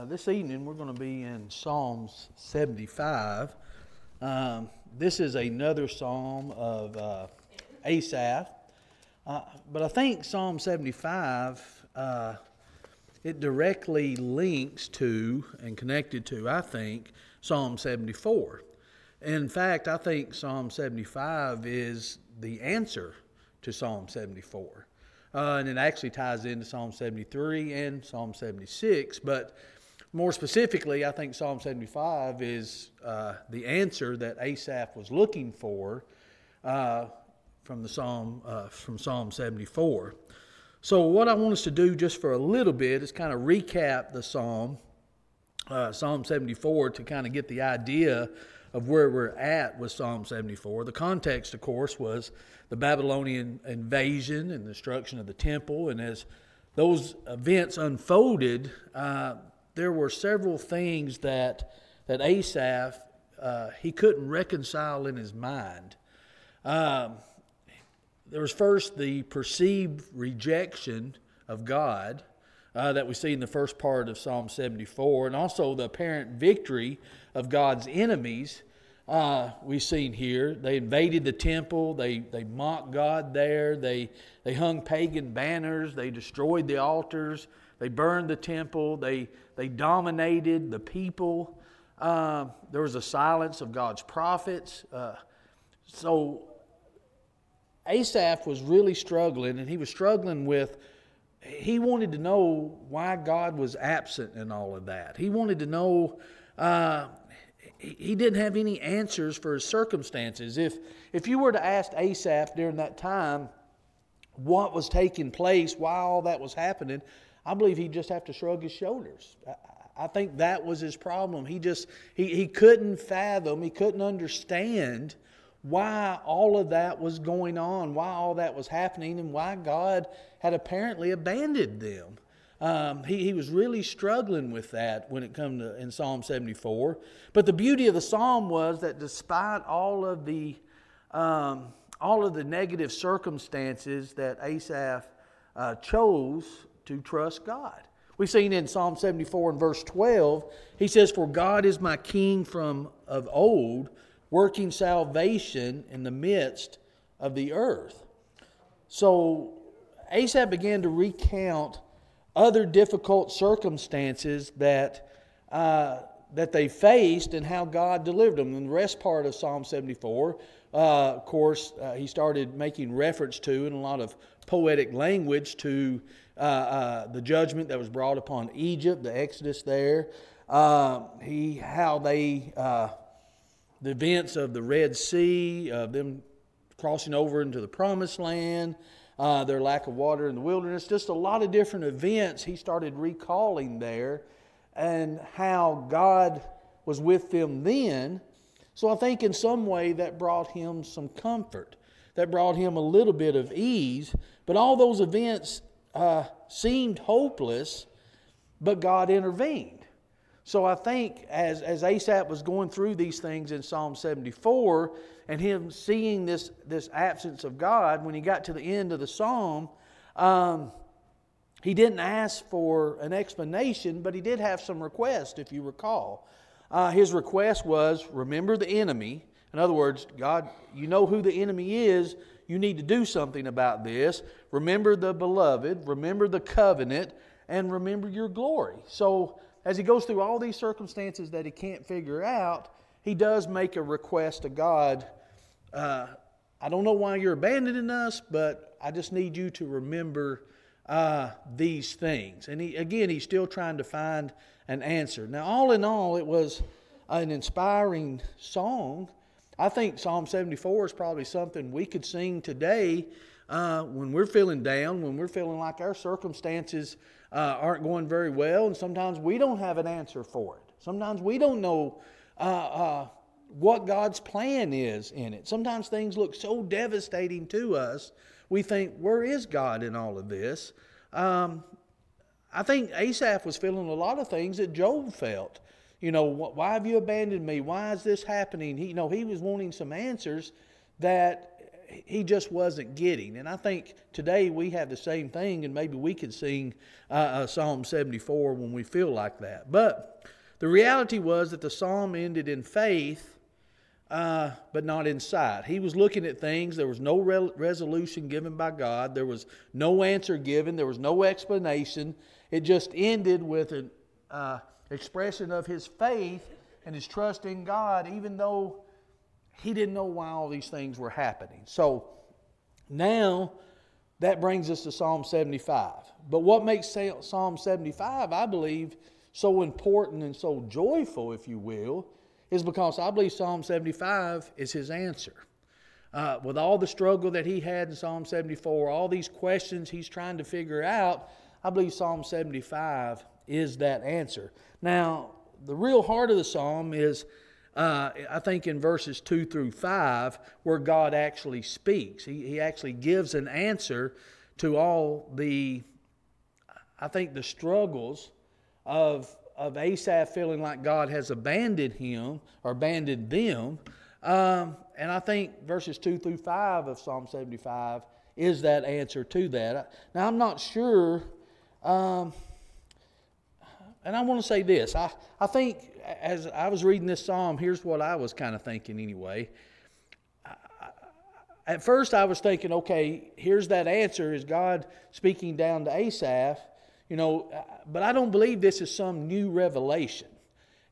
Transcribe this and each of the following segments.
Uh, this evening we're going to be in Psalms 75. Um, this is another psalm of uh, Asaph. Uh, but I think Psalm 75, uh, it directly links to and connected to, I think, Psalm 74. In fact, I think Psalm 75 is the answer to Psalm 74. Uh, and it actually ties into Psalm 73 and Psalm 76. But more specifically, I think Psalm 75 is uh, the answer that Asaph was looking for uh, from the Psalm uh, from Psalm 74. So, what I want us to do just for a little bit is kind of recap the Psalm, uh, Psalm 74, to kind of get the idea of where we're at with Psalm 74. The context, of course, was the Babylonian invasion and destruction of the temple. And as those events unfolded, uh, there were several things that, that Asaph, uh, he couldn't reconcile in his mind. Um, there was first the perceived rejection of God. Uh, that we see in the first part of Psalm 74, and also the apparent victory of God's enemies uh, we've seen here. They invaded the temple, they, they mocked God there, they, they hung pagan banners, they destroyed the altars, they burned the temple, they, they dominated the people. Uh, there was a silence of God's prophets. Uh, so Asaph was really struggling, and he was struggling with he wanted to know why God was absent in all of that. He wanted to know uh, he didn't have any answers for his circumstances. If, if you were to ask Asaph during that time what was taking place, why all that was happening, I believe he'd just have to shrug his shoulders. I, I think that was his problem. He just he, he couldn't fathom, he couldn't understand why all of that was going on, why all that was happening, and why God had apparently abandoned them. Um, he, he was really struggling with that when it come to in Psalm 74. But the beauty of the psalm was that despite all of the um, all of the negative circumstances that Asaph uh, chose to trust God. We've seen in Psalm 74 and verse 12, he says, For God is my king from of old, working salvation in the midst of the earth. So Asaph began to recount other difficult circumstances that, uh, that they faced and how God delivered them. In the rest part of Psalm 74, uh, of course, uh, he started making reference to, in a lot of poetic language, to uh, uh, the judgment that was brought upon Egypt, the Exodus there. Uh, he, how they, the events of the Red Sea, of them crossing over into the Promised Land, uh, their lack of water in the wilderness, just a lot of different events he started recalling there and how God was with them then. So I think in some way that brought him some comfort. That brought him a little bit of ease. But all those events uh, seemed hopeless, but God intervened. So I think as, as Asaph was going through these things in Psalm 74 and him seeing this, this absence of God, when he got to the end of the psalm, um, he didn't ask for an explanation, but he did have some requests, if you recall. Uh, his request was remember the enemy. In other words, God, you know who the enemy is. You need to do something about this. Remember the beloved, remember the covenant, and remember your glory. So, as he goes through all these circumstances that he can't figure out, he does make a request to God. Uh, I don't know why you're abandoning us, but I just need you to remember uh, these things. And he, again, he's still trying to find an answer. Now, all in all, it was an inspiring song. I think Psalm 74 is probably something we could sing today uh, when we're feeling down, when we're feeling like our circumstances uh, aren't going very well, and sometimes we don't have an answer for it. Sometimes we don't know uh, uh, what God's plan is in it. Sometimes things look so devastating to us, we think, where is God in all of this? Um, I think Asaph was feeling a lot of things that Job felt. You know, why have you abandoned me? Why is this happening? He, you know, he was wanting some answers that he just wasn't getting. And I think today we have the same thing, and maybe we could sing uh, uh, Psalm 74 when we feel like that. But the reality was that the psalm ended in faith, uh, but not in sight. He was looking at things. There was no re- resolution given by God, there was no answer given, there was no explanation. It just ended with an uh, expression of his faith and his trust in God, even though he didn't know why all these things were happening. So now that brings us to Psalm 75. But what makes Psalm 75, I believe, so important and so joyful, if you will, is because I believe Psalm 75 is his answer. Uh, with all the struggle that he had in Psalm 74, all these questions he's trying to figure out, I believe Psalm 75 is that answer. Now, the real heart of the psalm is uh, I think in verses 2 through 5, where God actually speaks. He, he actually gives an answer to all the, I think, the struggles of, of Asaph feeling like God has abandoned him or abandoned them. Um, and I think verses 2 through 5 of Psalm 75 is that answer to that. Now, I'm not sure. Um, and I want to say this. I, I think as I was reading this psalm, here's what I was kind of thinking anyway. At first, I was thinking, okay, here's that answer. Is God speaking down to Asaph? You know, uh, but I don't believe this is some new revelation.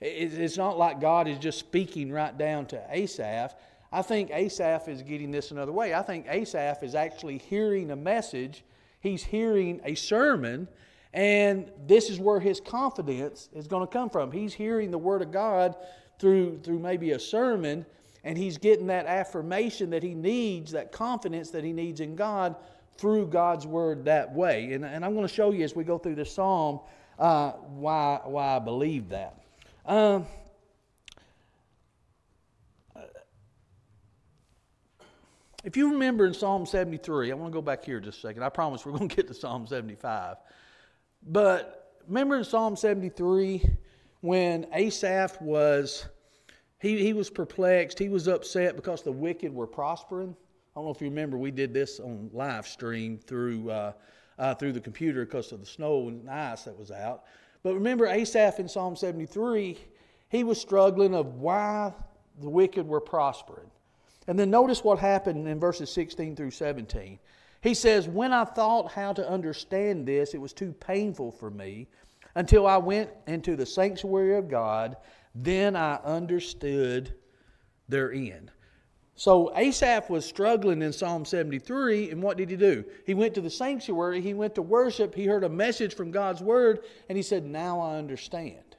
It's not like God is just speaking right down to Asaph. I think Asaph is getting this another way. I think Asaph is actually hearing a message, he's hearing a sermon, and this is where his confidence is going to come from. He's hearing the Word of God through, through maybe a sermon, and he's getting that affirmation that he needs, that confidence that he needs in God through God's Word that way. And, and I'm going to show you as we go through this psalm uh, why, why I believe that. Um, if you remember in Psalm 73, I want to go back here just a second. I promise we're going to get to Psalm 75. But remember in Psalm 73 when Asaph was he, he was perplexed, he was upset because the wicked were prospering. I don't know if you remember, we did this on live stream through uh, uh, through the computer because of the snow and ice that was out. But remember, Asaph in Psalm 73, he was struggling of why the wicked were prospering. And then notice what happened in verses 16 through 17. He says, When I thought how to understand this, it was too painful for me until I went into the sanctuary of God. Then I understood their end. So Asaph was struggling in Psalm 73, and what did he do? He went to the sanctuary, he went to worship, he heard a message from God's word, and he said, Now I understand.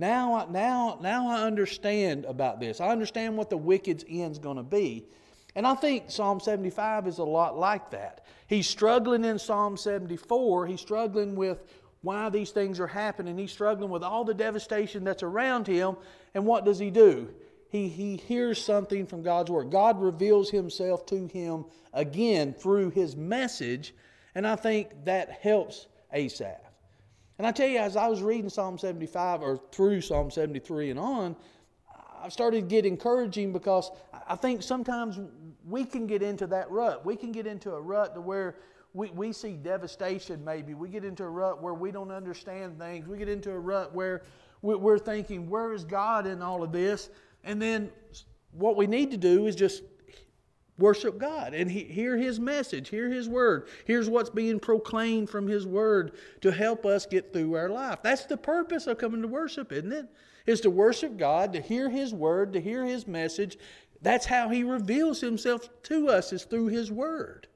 Now, now, now I understand about this. I understand what the wicked's end's going to be. And I think Psalm 75 is a lot like that. He's struggling in Psalm 74. He's struggling with why these things are happening. He's struggling with all the devastation that's around him. And what does he do? He, he hears something from God's Word. God reveals Himself to him again through His message. And I think that helps Asaph. And I tell you, as I was reading Psalm 75 or through Psalm 73 and on, I started to get encouraging because I think sometimes we can get into that rut. We can get into a rut to where we, we see devastation maybe. We get into a rut where we don't understand things. We get into a rut where we're thinking, where is God in all of this? And then what we need to do is just worship God and hear His message, hear His word. Here's what's being proclaimed from His word to help us get through our life. That's the purpose of coming to worship, isn't it? Is to worship God, to hear His word, to hear His message, that's how he reveals himself to us, is through his word.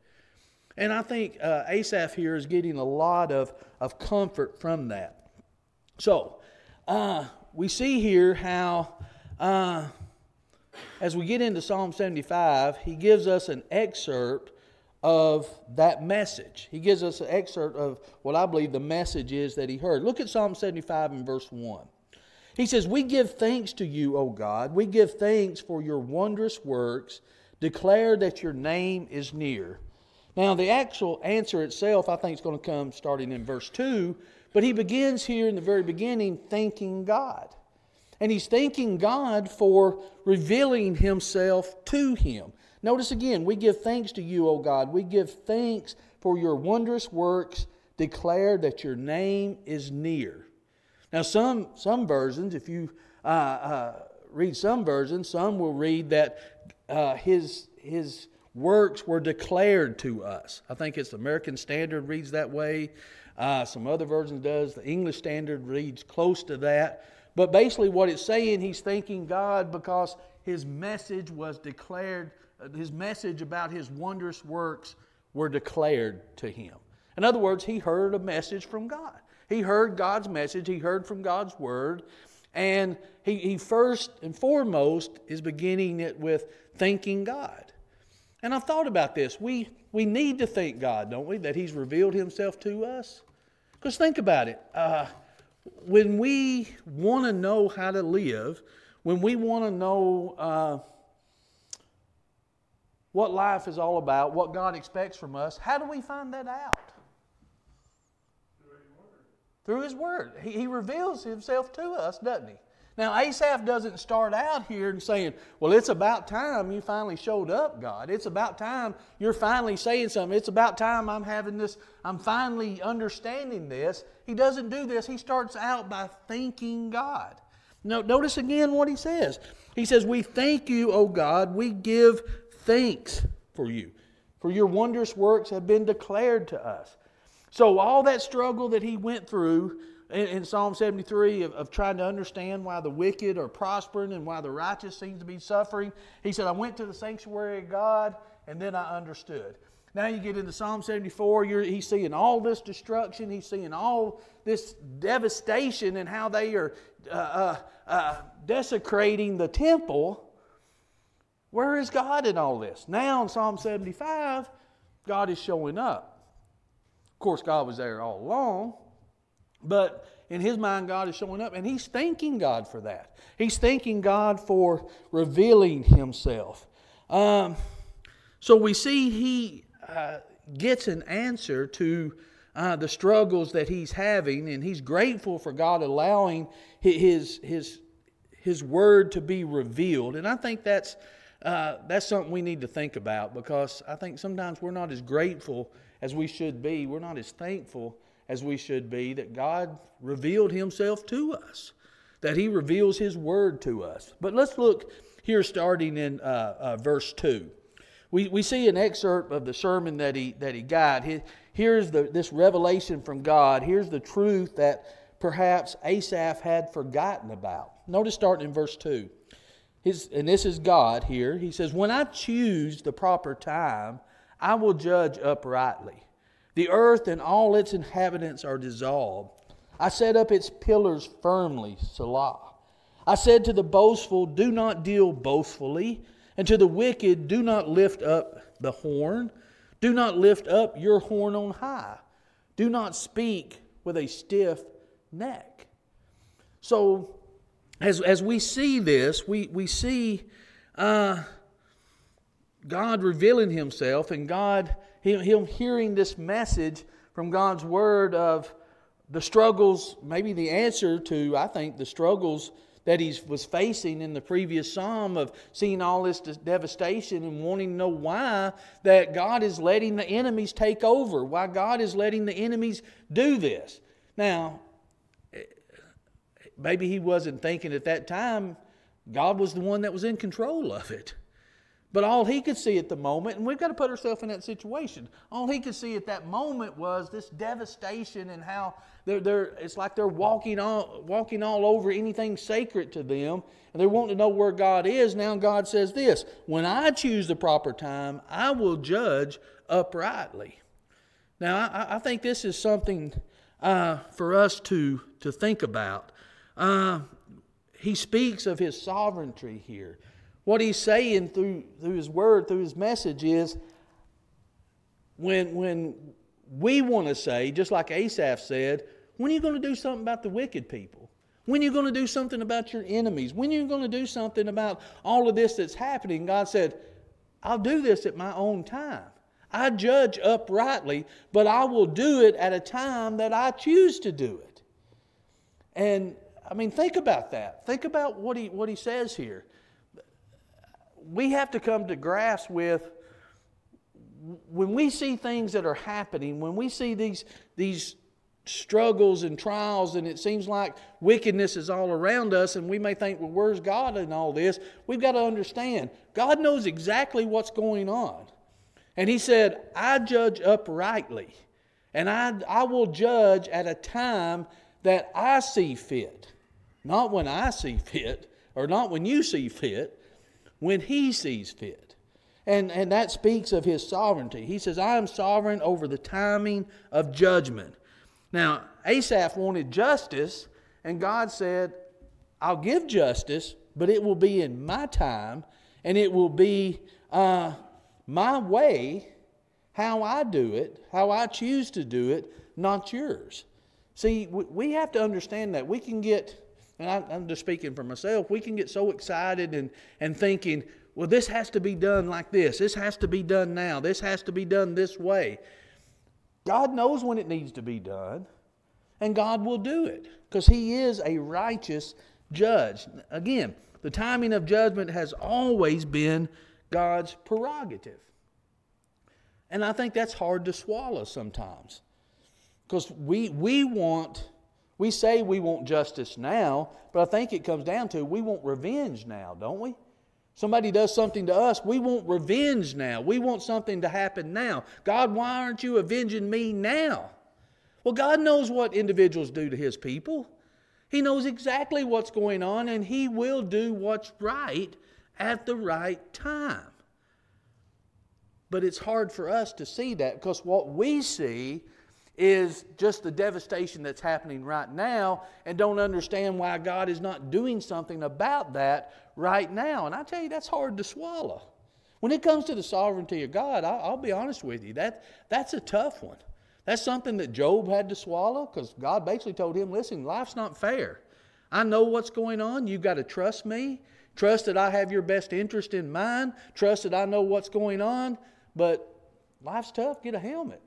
And I think uh, Asaph here is getting a lot of, of comfort from that. So, uh, we see here how, uh, as we get into Psalm 75, he gives us an excerpt of that message. He gives us an excerpt of what I believe the message is that he heard. Look at Psalm 75 and verse 1. He says, We give thanks to you, O God. We give thanks for your wondrous works. Declare that your name is near. Now, the actual answer itself, I think, is going to come starting in verse 2, but he begins here in the very beginning thanking God. And he's thanking God for revealing himself to him. Notice again, we give thanks to you, O God. We give thanks for your wondrous works. Declare that your name is near. Now, some, some versions, if you uh, uh, read some versions, some will read that uh, his, his works were declared to us. I think it's the American Standard reads that way. Uh, some other versions does. The English Standard reads close to that. But basically, what it's saying, he's thanking God because his message was declared, uh, his message about his wondrous works were declared to him. In other words, he heard a message from God. He heard God's message, he heard from God's word, and he, he first and foremost is beginning it with thanking God. And I've thought about this. We, we need to thank God, don't we, that He's revealed Himself to us? Because think about it. Uh, when we want to know how to live, when we want to know uh, what life is all about, what God expects from us, how do we find that out? Through His Word. He, he reveals Himself to us, doesn't He? Now, Asaph doesn't start out here and saying, Well, it's about time you finally showed up, God. It's about time you're finally saying something. It's about time I'm having this, I'm finally understanding this. He doesn't do this. He starts out by thanking God. Now, notice again what he says. He says, We thank you, O God. We give thanks for you, for your wondrous works have been declared to us. So, all that struggle that he went through, in, in Psalm 73 of, of, trying to understand why the wicked are prospering and why the righteous seems to be suffering. He said, I went to the sanctuary of God and then I understood. Now you get into Psalm 74, he's seeing all this destruction, he's seeing all this devastation and how they are uh, uh, uh, desecrating the temple. Where is God in all this? Now in Psalm 75, God is showing up. Course, God was there all along, but in his mind, God is showing up, and he's thanking God for that. He's thanking God for revealing himself. Um, so we see he uh, gets an answer to uh, the struggles that he's having, and he's grateful for God allowing his, his, his word to be revealed. And I think that's, uh, that's something we need to think about because I think sometimes we're not as grateful as we should be, we're not as thankful as we should be, that God revealed Himself to us, that He reveals His Word to us. But let's look here, starting in uh, uh, verse 2. We, we see an excerpt of the sermon that he, that he got. here's the, this revelation from God. Here's the truth that perhaps Asaph had forgotten about. Notice starting in verse 2. His, and this is God here. He says, When I choose the proper time, I will judge uprightly. The earth and all its inhabitants are dissolved. I set up its pillars firmly, Selah. I said to the boastful, Do not deal boastfully, and to the wicked, Do not lift up the horn. Do not lift up your horn on high. Do not speak with a stiff neck. So, as, as we see this, we, we see uh, God revealing Himself and God him hearing this message from God's Word of the struggles, maybe the answer to, I think, the struggles that he was facing in the previous psalm of seeing all this devastation and wanting to know why that God is letting the enemies take over, why God is letting the enemies do this. Now, maybe he wasn't thinking at that time God was the one that was in control of it. But all he could see at the moment, and we've got to put ourselves in that situation, all he could see at that moment was this devastation and how they're, they're, it's like they're walking all, walking all over anything sacred to them, and they're wanting to know where God is. Now God says this When I choose the proper time, I will judge uprightly. Now, I, I think this is something uh, for us to, to think about. Uh, he speaks of his sovereignty here. What he's saying through, through his word, through his message is when, when we want to say, just like Asaph said, when are you going to do something about the wicked people? When are you going to do something about your enemies? When are you going to do something about all of this that's happening? God said, I'll do this at my own time. I judge uprightly, but I will do it at a time that I choose to do it. And I mean, think about that. Think about what he, what he says here we have to come to grasp with when we see things that are happening, when we see these, these struggles and trials, and it seems like wickedness is all around us, and we may think, well, where's God in all this? We've got to understand God knows exactly what's going on. And He said, I judge uprightly, and I, I will judge at a time that I see fit. Not when I see fit, or not when you see fit, when He sees fit. And, and that speaks of his sovereignty. He says, I am sovereign over the timing of judgment. Now, Asaph wanted justice, and God said, I'll give justice, but it will be in my time, and it will be uh, my way, how I do it, how I choose to do it, not yours. See, we have to understand that. We can get, and I'm just speaking for myself, we can get so excited and, and thinking, well, this has to be done like this. This has to be done now. This has to be done this way. God knows when it needs to be done, and God will do it because He is a righteous judge. Again, the timing of judgment has always been God's prerogative. And I think that's hard to swallow sometimes because we, we want, we say we want justice now, but I think it comes down to we want revenge now, don't we? Somebody does something to us, we want revenge now. We want something to happen now. God, why aren't you avenging me now? Well, God knows what individuals do to His people. He knows exactly what's going on, and He will do what's right at the right time. But it's hard for us to see that because what we see is just the devastation that's happening right now and don't understand why God is not doing something about that right now. And I tell you, that's hard to swallow. When it comes to the sovereignty of God, I'll, be honest with you, that, that's a tough one. That's something that Job had to swallow because God basically told him, listen, life's not fair. I know what's going on. You've got to trust me. Trust that I have your best interest in mind. Trust that I know what's going on. But life's tough. Get a helmet.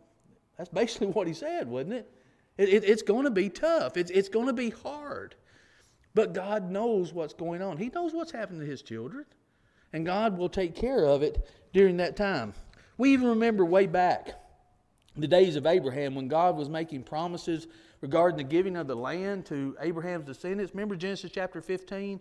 That's basically what he said, wasn't it? it, it it's going to be tough, it's, it's going to be hard. But God knows what's going on, He knows what's happening to His children. And God will take care of it during that time. We even remember way back the days of Abraham when God was making promises regarding the giving of the land to Abraham's descendants. Remember Genesis chapter 15?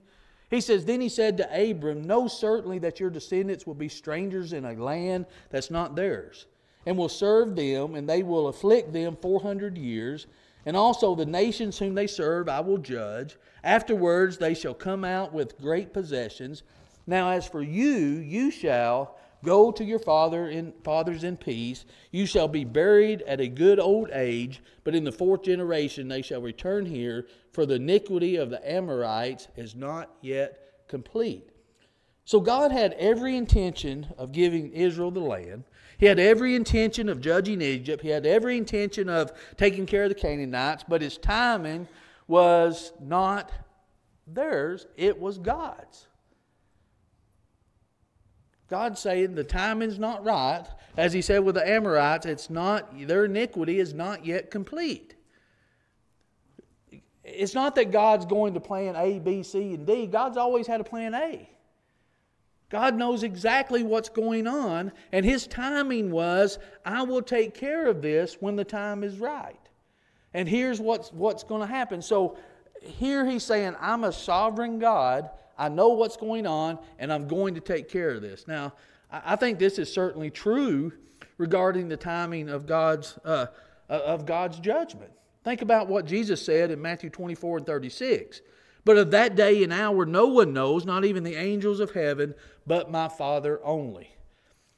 He says, Then he said to Abram, Know certainly that your descendants will be strangers in a land that's not theirs and will serve them, and they will afflict them 400 years. And also the nations whom they serve I will judge. Afterwards they shall come out with great possessions. Now as for you, you shall go to your father in, fathers in peace. You shall be buried at a good old age, but in the fourth generation they shall return here, for the iniquity of the Amorites is not yet complete. So God had every intention of giving Israel the land. He had every intention of judging Egypt. He had every intention of taking care of the Canaanites, but his timing was not theirs, it was God's. God saying the timing's not right. As he said with the Amorites, it's not their iniquity is not yet complete. It's not that God's going to plan A, B, C, and D. God's always had a plan A. God knows exactly what's going on, and His timing was, I will take care of this when the time is right. And here's what's, what's going to happen. So here He's saying, I'm a sovereign God. I know what's going on, and I'm going to take care of this. Now, I think this is certainly true regarding the timing of God's, uh, of God's judgment. Think about what Jesus said in Matthew 24 and 36. But of that day and hour no one knows, not even the angels of heaven, but my Father only.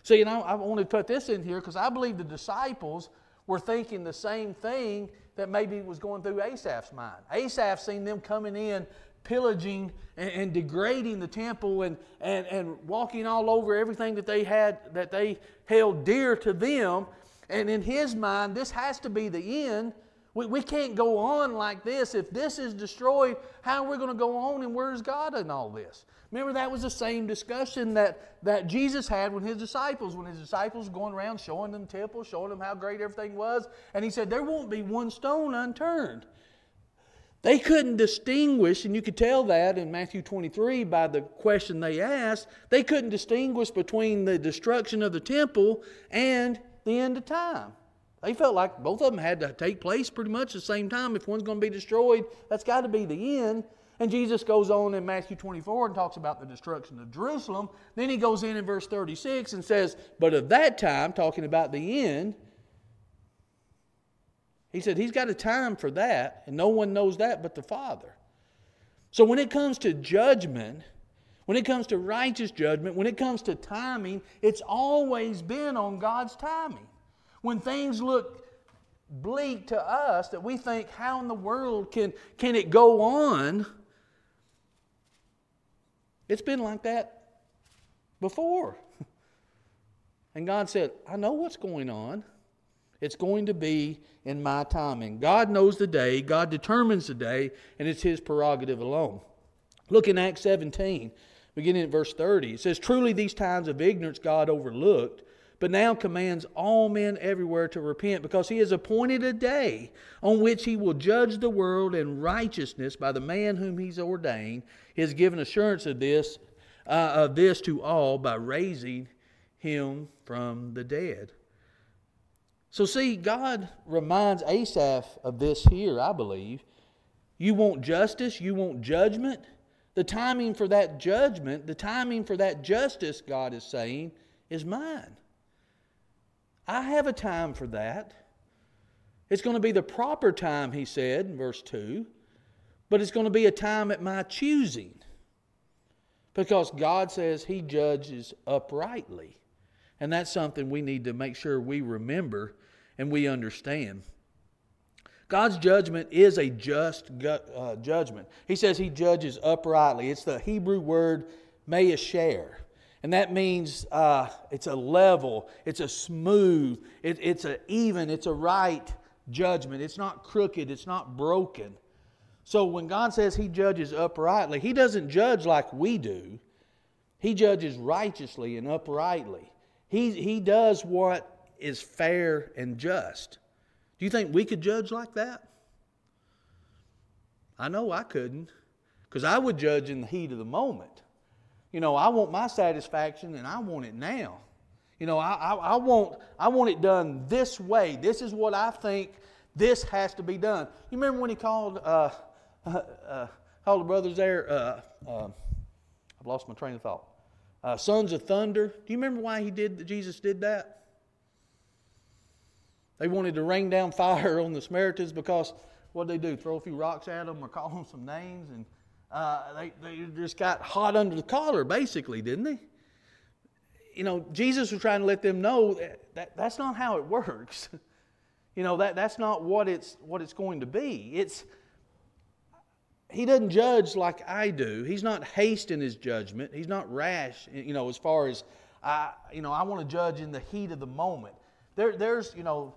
So, you know, I want to put this in here because I believe the disciples were thinking the same thing that maybe was going through Asaph's mind. Asaph seen them coming in, pillaging and, and, degrading the temple and, and, and walking all over everything that they had, that they held dear to them. And in his mind, this has to be the end we, we can't go on like this. If this is destroyed, how are we going to go on and where's God in all this? Remember, that was the same discussion that, that Jesus had with his disciples, when his disciples were going around showing them temples, showing them how great everything was. And he said, There won't be one stone unturned. They couldn't distinguish, and you could tell that in Matthew 23 by the question they asked. They couldn't distinguish between the destruction of the temple and the end of time. They felt like both of them had to take place pretty much the same time. If one's going to be destroyed, that's got to be the end. And Jesus goes on in Matthew 24 and talks about the destruction of Jerusalem. Then he goes in in verse 36 and says, But of that time, talking about the end, he said he's got a time for that, and no one knows that but the Father. So when it comes to judgment, when it comes to righteous judgment, when it comes to timing, it's always been on God's timing. When things look bleak to us that we think, how in the world can, can it go on? It's been like that before. And God said, I know what's going on. It's going to be in my timing. God knows the day, God determines the day, and it's His prerogative alone. Look in Acts 17, beginning at verse 30. It says, Truly these times of ignorance God overlooked, but now commands all men everywhere to repent, because He has appointed a day on which He will judge the world in righteousness by the man whom He's ordained. He has given assurance of this, uh, of this to all by raising Him from the dead. So, see, God reminds Asaph of this here, I believe. You want justice, you want judgment. The timing for that judgment, the timing for that justice, God is saying, is mine. I have a time for that. It's going to be the proper time, he said in verse 2, but it's going to be a time at my choosing. Because God says he judges uprightly. And that's something we need to make sure we remember and we understand. God's judgment is a just uh, judgment. He says he judges uprightly. It's the Hebrew word mayasher. And that means uh, it's a level, it's a smooth, it, it's a even, it's a right judgment. It's not crooked, it's not broken. So when God says he judges uprightly, he doesn't judge like we do. He judges righteously and uprightly. He, he does what is fair and just. Do you think we could judge like that? I know I couldn't, because I would judge in the heat of the moment. You know, I want my satisfaction and I want it now. You know, I, I, I, want, I want it done this way. This is what I think this has to be done. You remember when he called, uh, uh, uh, called the brothers there? Uh, uh, I've lost my train of thought. Uh, sons of thunder. Do you remember why he did? Jesus did that? They wanted to rain down fire on the Samaritans because what they do? Throw a few rocks at them or call them some names? And uh, they, they just got hot under the collar, basically, didn't they? You know, Jesus was trying to let them know that, that that's not how it works. you know, that, that's not what it's, what it's going to be. It's, he doesn't judge like I do. He's not haste in his judgment. He's not rash, you know, as far as, I, you know, I want to judge in the heat of the moment. There, there's, you know,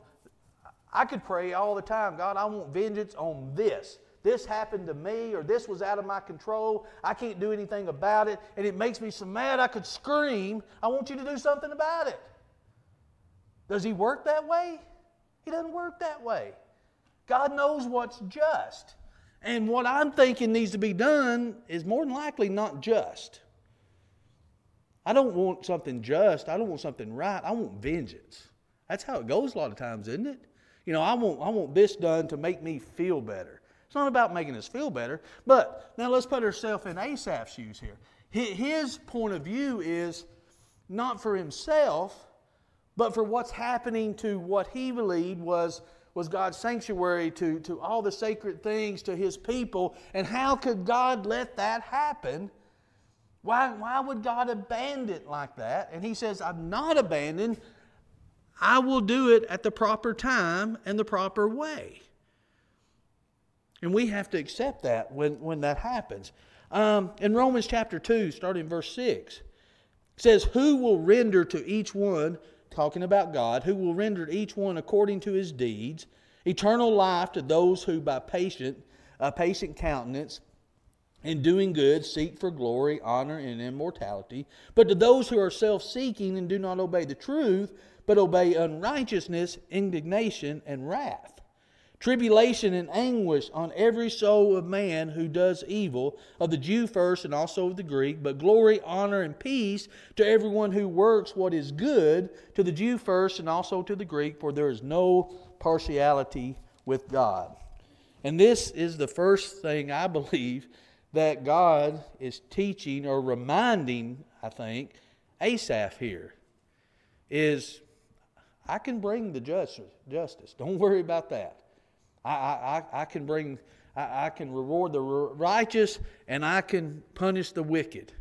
I could pray all the time God, I want vengeance on this. This happened to me, or this was out of my control. I can't do anything about it, and it makes me so mad I could scream. I want you to do something about it. Does He work that way? He doesn't work that way. God knows what's just. And what I'm thinking needs to be done is more than likely not just. I don't want something just. I don't want something right. I want vengeance. That's how it goes a lot of times, isn't it? You know, I want, I want this done to make me feel better. It's not about making us feel better. But now let's put ourselves in Asaph's shoes here. His point of view is not for himself, but for what's happening to what he believed was, was God's sanctuary, to, to all the sacred things, to his people. And how could God let that happen? Why, why would God abandon it like that? And he says, I'm not abandoned. I will do it at the proper time and the proper way. And we have to accept that when, when that happens. Um, in Romans chapter 2, starting in verse 6, it says, Who will render to each one, talking about God, who will render to each one according to his deeds, eternal life to those who by patient, uh, patient countenance in doing good seek for glory, honor, and immortality. But to those who are self seeking and do not obey the truth, but obey unrighteousness, indignation, and wrath. Tribulation and anguish on every soul of man who does evil, of the Jew first and also of the Greek, but glory, honor, and peace to everyone who works what is good, to the Jew first and also to the Greek, for there is no partiality with God. And this is the first thing I believe that God is teaching or reminding, I think, Asaph here is I can bring the justice. Don't worry about that. I, I, I can bring, I, I can reward the righteous and I can punish the wicked.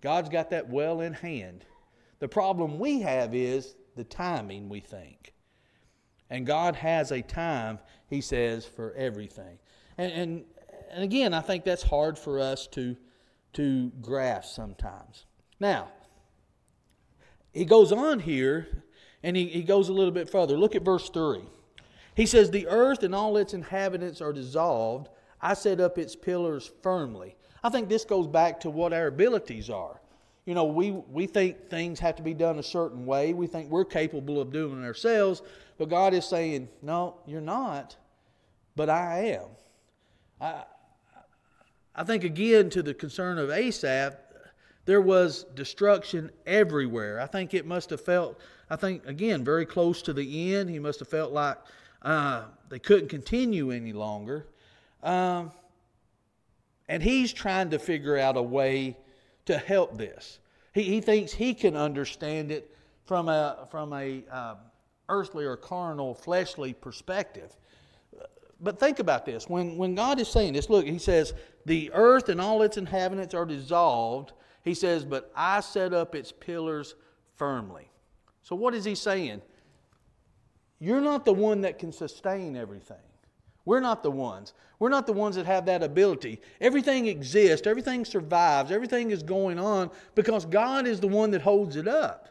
God's got that well in hand. The problem we have is the timing, we think. And God has a time, He says, for everything. And, and, and again, I think that's hard for us to, to grasp sometimes. Now, he goes on here and he, he goes a little bit further. Look at verse 3. He says, The earth and all its inhabitants are dissolved. I set up its pillars firmly. I think this goes back to what our abilities are. You know, we, we think things have to be done a certain way. We think we're capable of doing it ourselves. But God is saying, No, you're not, but I am. I, I think again to the concern of Asaph, there was destruction everywhere. I think it must have felt, I think, again, very close to the end. He must have felt like uh, they couldn't continue any longer. Um, and he's trying to figure out a way to help this. He, he thinks he can understand it from a, from a uh, earthly or carnal, fleshly perspective. But think about this. When, when God is saying this, look, he says, the earth and all its inhabitants are dissolved. He says, but I set up its pillars firmly. So what is he saying? You're not the one that can sustain everything. We're not the ones. We're not the ones that have that ability. Everything exists, everything survives, everything is going on because God is the one that holds it up.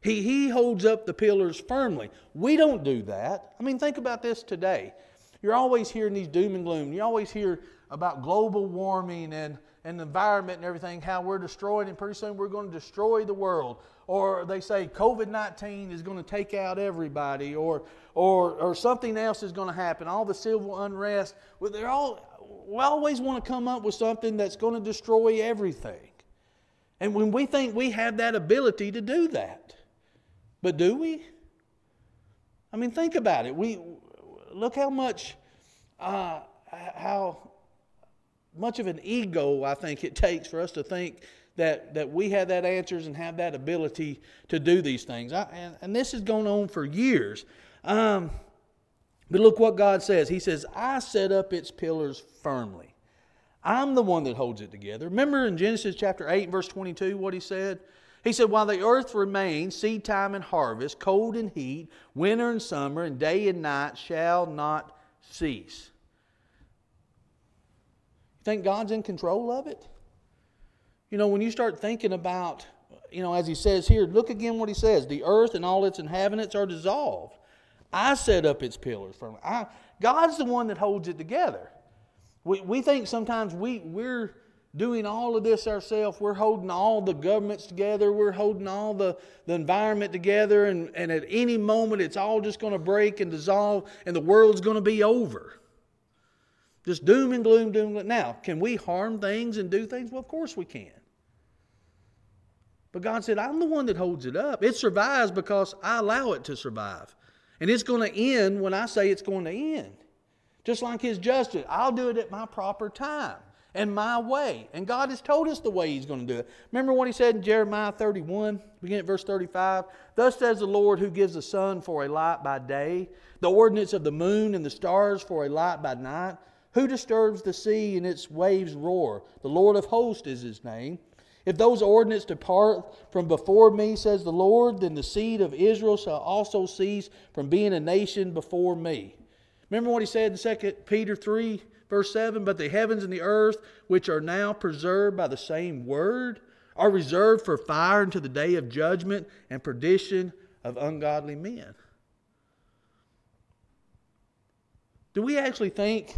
He, he holds up the pillars firmly. We don't do that. I mean, think about this today. You're always hearing these doom and gloom. You always hear about global warming and, and the environment and everything, how we're destroying, and pretty soon we're going to destroy the world. Or they say COVID 19 is going to take out everybody, or, or, or something else is going to happen. All the civil unrest. Well, they're all, we always want to come up with something that's going to destroy everything. And when we think we have that ability to do that, but do we? I mean, think about it. We look how much, uh, how much of an ego I think it takes for us to think that, that we have that answers and have that ability to do these things. I, and, and this has gone on for years. Um, but look what God says. He says, I set up its pillars firmly. I'm the one that holds it together. Remember in Genesis chapter 8, verse 22, what he said? He said, While the earth remains, seed time and harvest, cold and heat, winter and summer, and day and night shall not cease. Think God's in control of it? You know, when you start thinking about, you know, as he says here, look again what he says the earth and all its inhabitants are dissolved. I set up its pillars from I, God's the one that holds it together. We, we think sometimes we, we're doing all of this ourselves. We're holding all the governments together. We're holding all the, the environment together. And, and at any moment, it's all just going to break and dissolve, and the world's going to be over. Just doom and gloom, doom and gloom. Now, can we harm things and do things? Well, of course we can. But God said, I'm the one that holds it up. It survives because I allow it to survive. And it's going to end when I say it's going to end. Just like His justice. I'll do it at my proper time and my way. And God has told us the way He's going to do it. Remember what He said in Jeremiah 31, beginning at verse 35? Thus says the Lord who gives the sun for a light by day, the ordinance of the moon and the stars for a light by night. Who disturbs the sea and its waves roar? The Lord of hosts is His name. If those ordinances depart from before me, says the Lord, then the seed of Israel shall also cease from being a nation before me. Remember what he said in 2 Peter 3, verse 7? But the heavens and the earth, which are now preserved by the same word, are reserved for fire unto the day of judgment and perdition of ungodly men. Do we actually think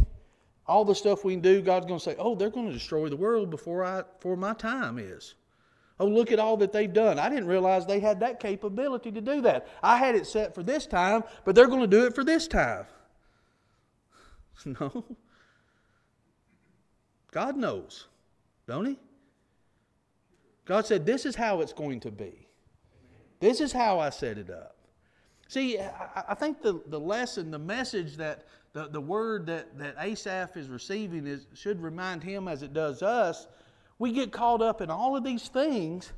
all the stuff we can do, God's going to say, oh, they're going to destroy the world before, I, before my time is. Oh, look at all that they've done. I didn't realize they had that capability to do that. I had it set for this time, but they're going to do it for this time. No. God knows, don't He? God said, This is how it's going to be. This is how I set it up. See, I, think the, the lesson, the message that the, the word that, that Asaph is receiving is, should remind him, as it does us, we get caught up in all of these things,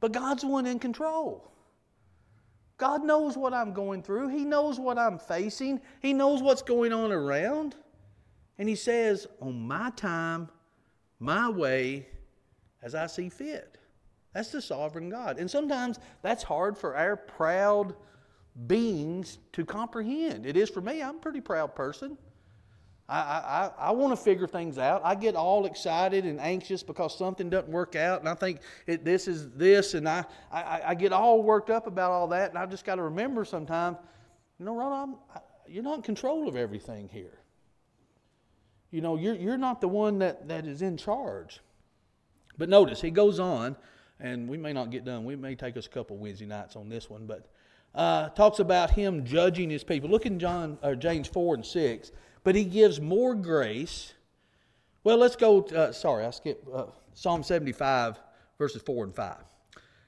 but God's one in control. God knows what I'm going through. He knows what I'm facing. He knows what's going on around. And He says, on my time, my way, as I see fit. That's the sovereign God. And sometimes that's hard for our proud beings to comprehend. It is for me. I'm a pretty proud person. I, I, I want to figure things out. I get all excited and anxious because something doesn't work out, and I think it, this is this, and I, I, I get all worked up about all that, and I just got to remember sometimes, you know, Ron, I'm, you're not in control of everything here. You know, you're, you're not the one that, that is in charge. But notice, he goes on, and we may not get done. We may take us a couple Wednesday nights on this one, but uh, talks about him judging his people. Look in John or James 4 and 6 but he gives more grace. Well, let's go. Uh, sorry, I skipped uh, Psalm 75, verses 4 and 5.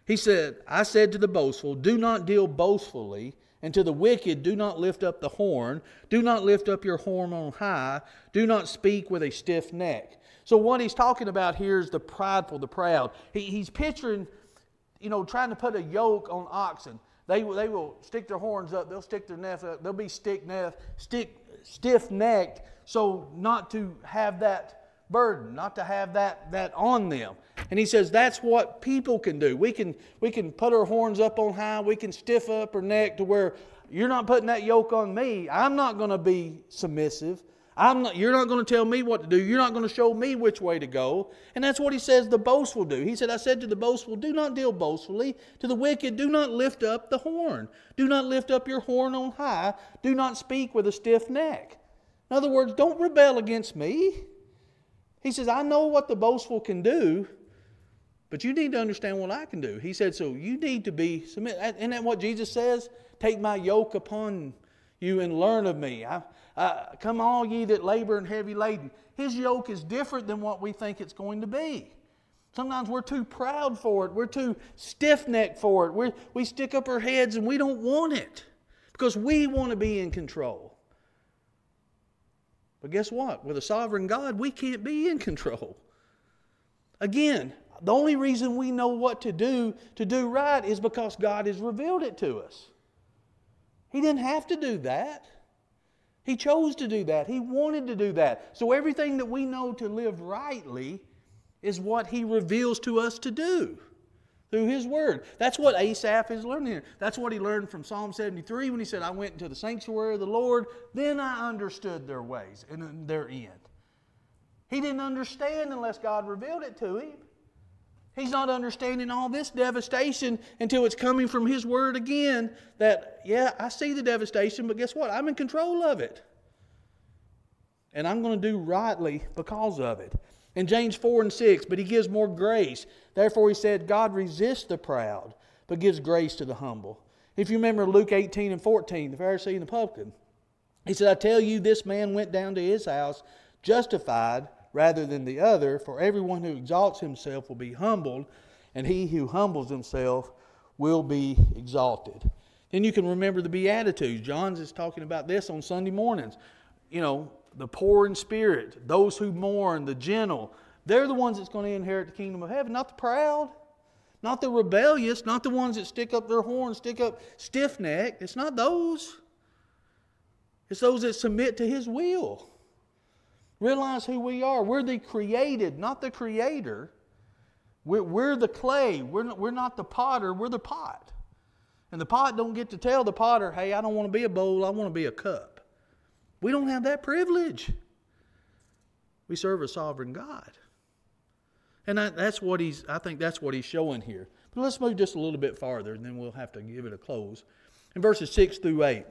He said, I said to the boastful, Do not deal boastfully, and to the wicked, do not lift up the horn. Do not lift up your horn on high. Do not speak with a stiff neck. So, what he's talking about here is the prideful, the proud. He, he's picturing, you know, trying to put a yoke on oxen. They, they will stick their horns up, they'll stick their neck up, they'll be stick neck, stick stiff necked, so not to have that burden, not to have that, that on them. And he says that's what people can do. We can, we can put our horns up on high, we can stiff up our neck to where you're not putting that yoke on me. I'm not going to be submissive. I'm not, you're not going to tell me what to do. You're not going to show me which way to go. And that's what he says the boastful do. He said, I said to the boastful, do not deal boastfully. To the wicked, do not lift up the horn. Do not lift up your horn on high. Do not speak with a stiff neck. In other words, don't rebel against me. He says, I know what the boastful can do, but you need to understand what I can do. He said, so you need to be submit. Isn't that what Jesus says? Take my yoke upon you and learn of me. I, uh, come, all ye that labor and heavy laden. His yoke is different than what we think it's going to be. Sometimes we're too proud for it. We're too stiff necked for it. we we stick up our heads and we don't want it because we want to be in control. But guess what? With a sovereign God, we can't be in control. Again, the only reason we know what to do to do right is because God has revealed it to us. He didn't have to do that. He chose to do that. He wanted to do that. So everything that we know to live rightly is what He reveals to us to do through His Word. That's what Asaph is learning here. That's what he learned from Psalm 73 when he said, I went into the sanctuary of the Lord, then I understood their ways and their end. He didn't understand unless God revealed it to him. He's not understanding all this devastation until it's coming from His Word again. That, yeah, I see the devastation, but guess what? I'm in control of it. And I'm going to do rightly because of it. In James 4 and 6, but He gives more grace. Therefore, He said, God resists the proud, but gives grace to the humble. If you remember Luke 18 and 14, the Pharisee and the publican, He said, I tell you, this man went down to his house justified rather than the other, for everyone who exalts himself will be humbled, and he who humbles himself will be exalted. Then you can remember the Beatitudes. John's is talking about this on Sunday mornings. You know, the poor in spirit, those who mourn, the gentle, they're the ones that's going to inherit the kingdom of heaven, not the proud, not the rebellious, not the ones that stick up their horns, stick up stiff neck. It's not those. It's those that submit to his will. Realize who we are. We're the created, not the creator. We're, we're the clay. We're not, we're not the potter, we're the pot. And the pot don't get to tell the potter, hey, I don't want to be a bowl, I want to be a cup. We don't have that privilege. We serve a sovereign God. And that, that's what he's, I think that's what he's showing here. But let's move just a little bit farther, and then we'll have to give it a close. In verses 6 through 8.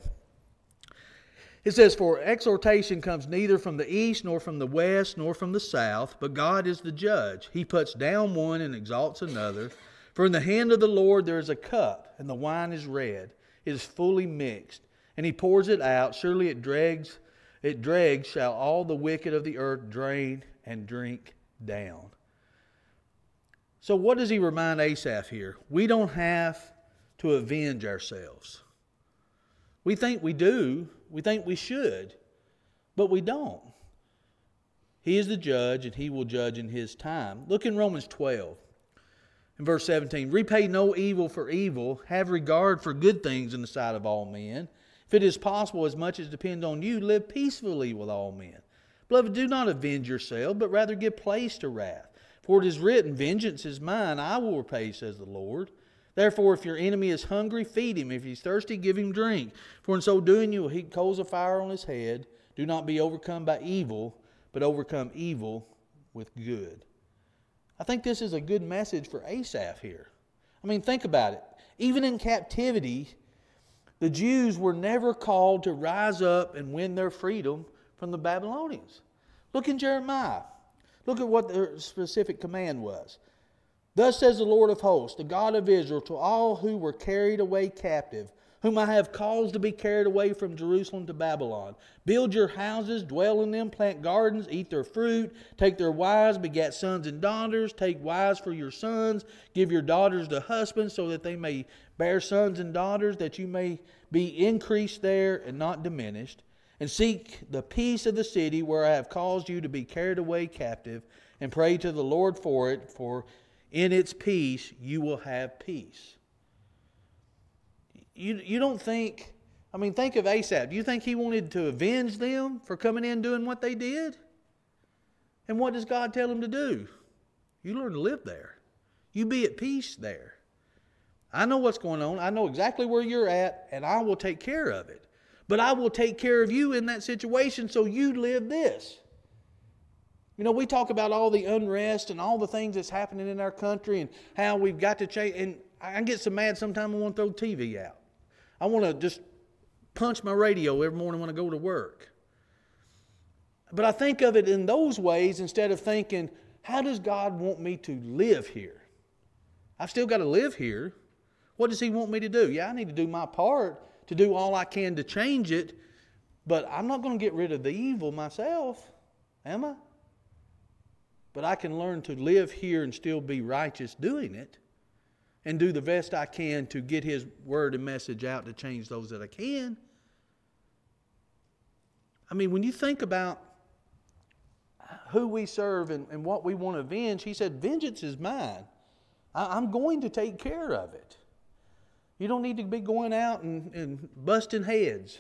It says, For exhortation comes neither from the east, nor from the west, nor from the south, but God is the judge. He puts down one and exalts another. For in the hand of the Lord there is a cup, and the wine is red. It is fully mixed, and he pours it out. Surely it dregs, it dregs, shall all the wicked of the earth drain and drink down. So, what does he remind Asaph here? We don't have to avenge ourselves. We think we do, we think we should, but we don't. He is the judge, and he will judge in his time. Look in Romans 12. In verse 17, repay no evil for evil, have regard for good things in the sight of all men. If it is possible, as much as depends on you, live peacefully with all men. Beloved, do not avenge yourself, but rather give place to wrath. For it is written, Vengeance is mine, I will repay, says the Lord. Therefore, if your enemy is hungry, feed him. If he's thirsty, give him drink. For in so doing, you will heap coals of fire on his head. Do not be overcome by evil, but overcome evil with good. I think this is a good message for Asaph here. I mean, think about it. Even in captivity, the Jews were never called to rise up and win their freedom from the Babylonians. Look in Jeremiah. Look at what the specific command was. Thus says the Lord of hosts, the God of Israel, to all who were carried away captive, whom I have caused to be carried away from Jerusalem to Babylon. Build your houses, dwell in them, plant gardens, eat their fruit, take their wives, beget sons and daughters, take wives for your sons, give your daughters to husbands, so that they may bear sons and daughters, that you may be increased there and not diminished and seek the peace of the city where I have caused you to be carried away captive, and pray to the Lord for it, for in its peace you will have peace. You, you don't think, I mean, think of Asaph. Do you think he wanted to avenge them for coming in doing what they did? And what does God tell him to do? You learn to live there. You be at peace there. I know what's going on. I know exactly where you're at, and I will take care of it. But I will take care of you in that situation so you live this. You know, we talk about all the unrest and all the things that's happening in our country and how we've got to change. And I get so mad sometimes I want to throw TV out. I want to just punch my radio every morning when I go to work. But I think of it in those ways instead of thinking, how does God want me to live here? I've still got to live here. What does He want me to do? Yeah, I need to do my part, to do all I can to change it, but I'm not going to get rid of the evil myself, am I? But I can learn to live here and still be righteous doing it and do the best I can to get His word and message out to change those that I can. I mean, when you think about who we serve and, and what we want to avenge, He said, Vengeance is mine. I, I'm going to take care of it. You don't need to be going out and, and busting heads.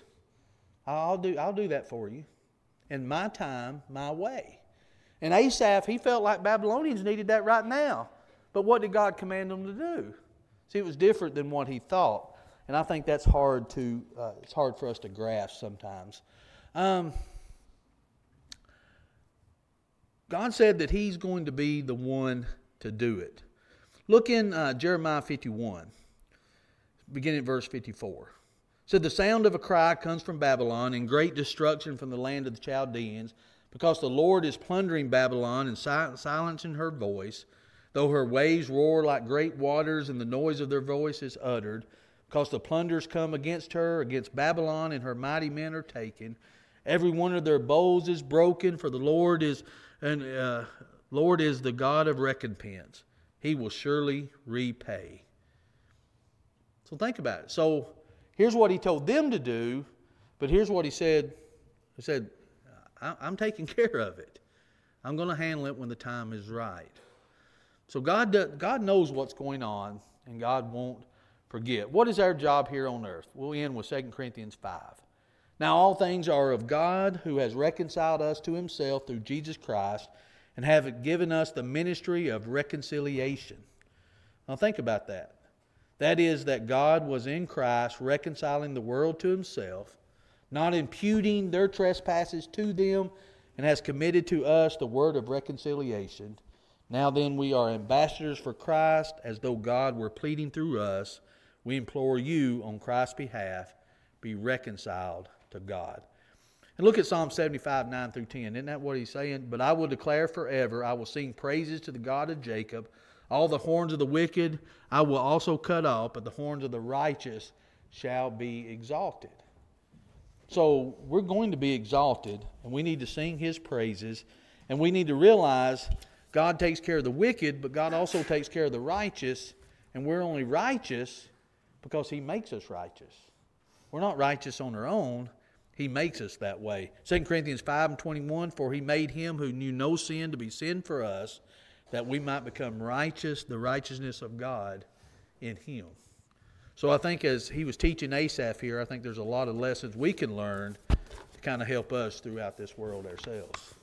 I'll do, I'll do that for you. In my time, my way. And Asaph, he felt like Babylonians needed that right now. But what did God command them to do? See, it was different than what he thought. And I think that's hard to, uh, it's hard for us to grasp sometimes. Um, God said that he's going to be the one to do it. Look in uh, Jeremiah 51 beginning at verse 54. said, The sound of a cry comes from Babylon, and great destruction from the land of the Chaldeans, because the Lord is plundering Babylon and silencing her voice, though her waves roar like great waters, and the noise of their voice is uttered. Because the plunders come against her, against Babylon, and her mighty men are taken. Every one of their bows is broken, for the Lord is and uh, Lord is the God of recompense. He will surely repay. So think about it. So here's what he told them to do, but here's what he said. He said, I'm taking care of it. I'm going to handle it when the time is right. So God, does, God knows what's going on, and God won't forget. What is our job here on earth? We'll end with 2 Corinthians 5. Now, all things are of God who has reconciled us to himself through Jesus Christ and have given us the ministry of reconciliation. Now, think about that. That is, that God was in Christ reconciling the world to himself, not imputing their trespasses to them, and has committed to us the word of reconciliation. Now then, we are ambassadors for Christ, as though God were pleading through us. We implore you on Christ's behalf, be reconciled to God. And look at Psalm 75, 9 through 10. Isn't that what he's saying? But I will declare forever, I will sing praises to the God of Jacob. All the horns of the wicked I will also cut off, but the horns of the righteous shall be exalted. So we're going to be exalted, and we need to sing his praises, and we need to realize God takes care of the wicked, but God also takes care of the righteous, and we're only righteous because he makes us righteous. We're not righteous on our own. He makes us that way. 2 Corinthians 5 and 21 For he made him who knew no sin to be sin for us, that we might become righteous, the righteousness of God in him. So I think as he was teaching Asaph here, I think there's a lot of lessons we can learn to kind of help us throughout this world ourselves.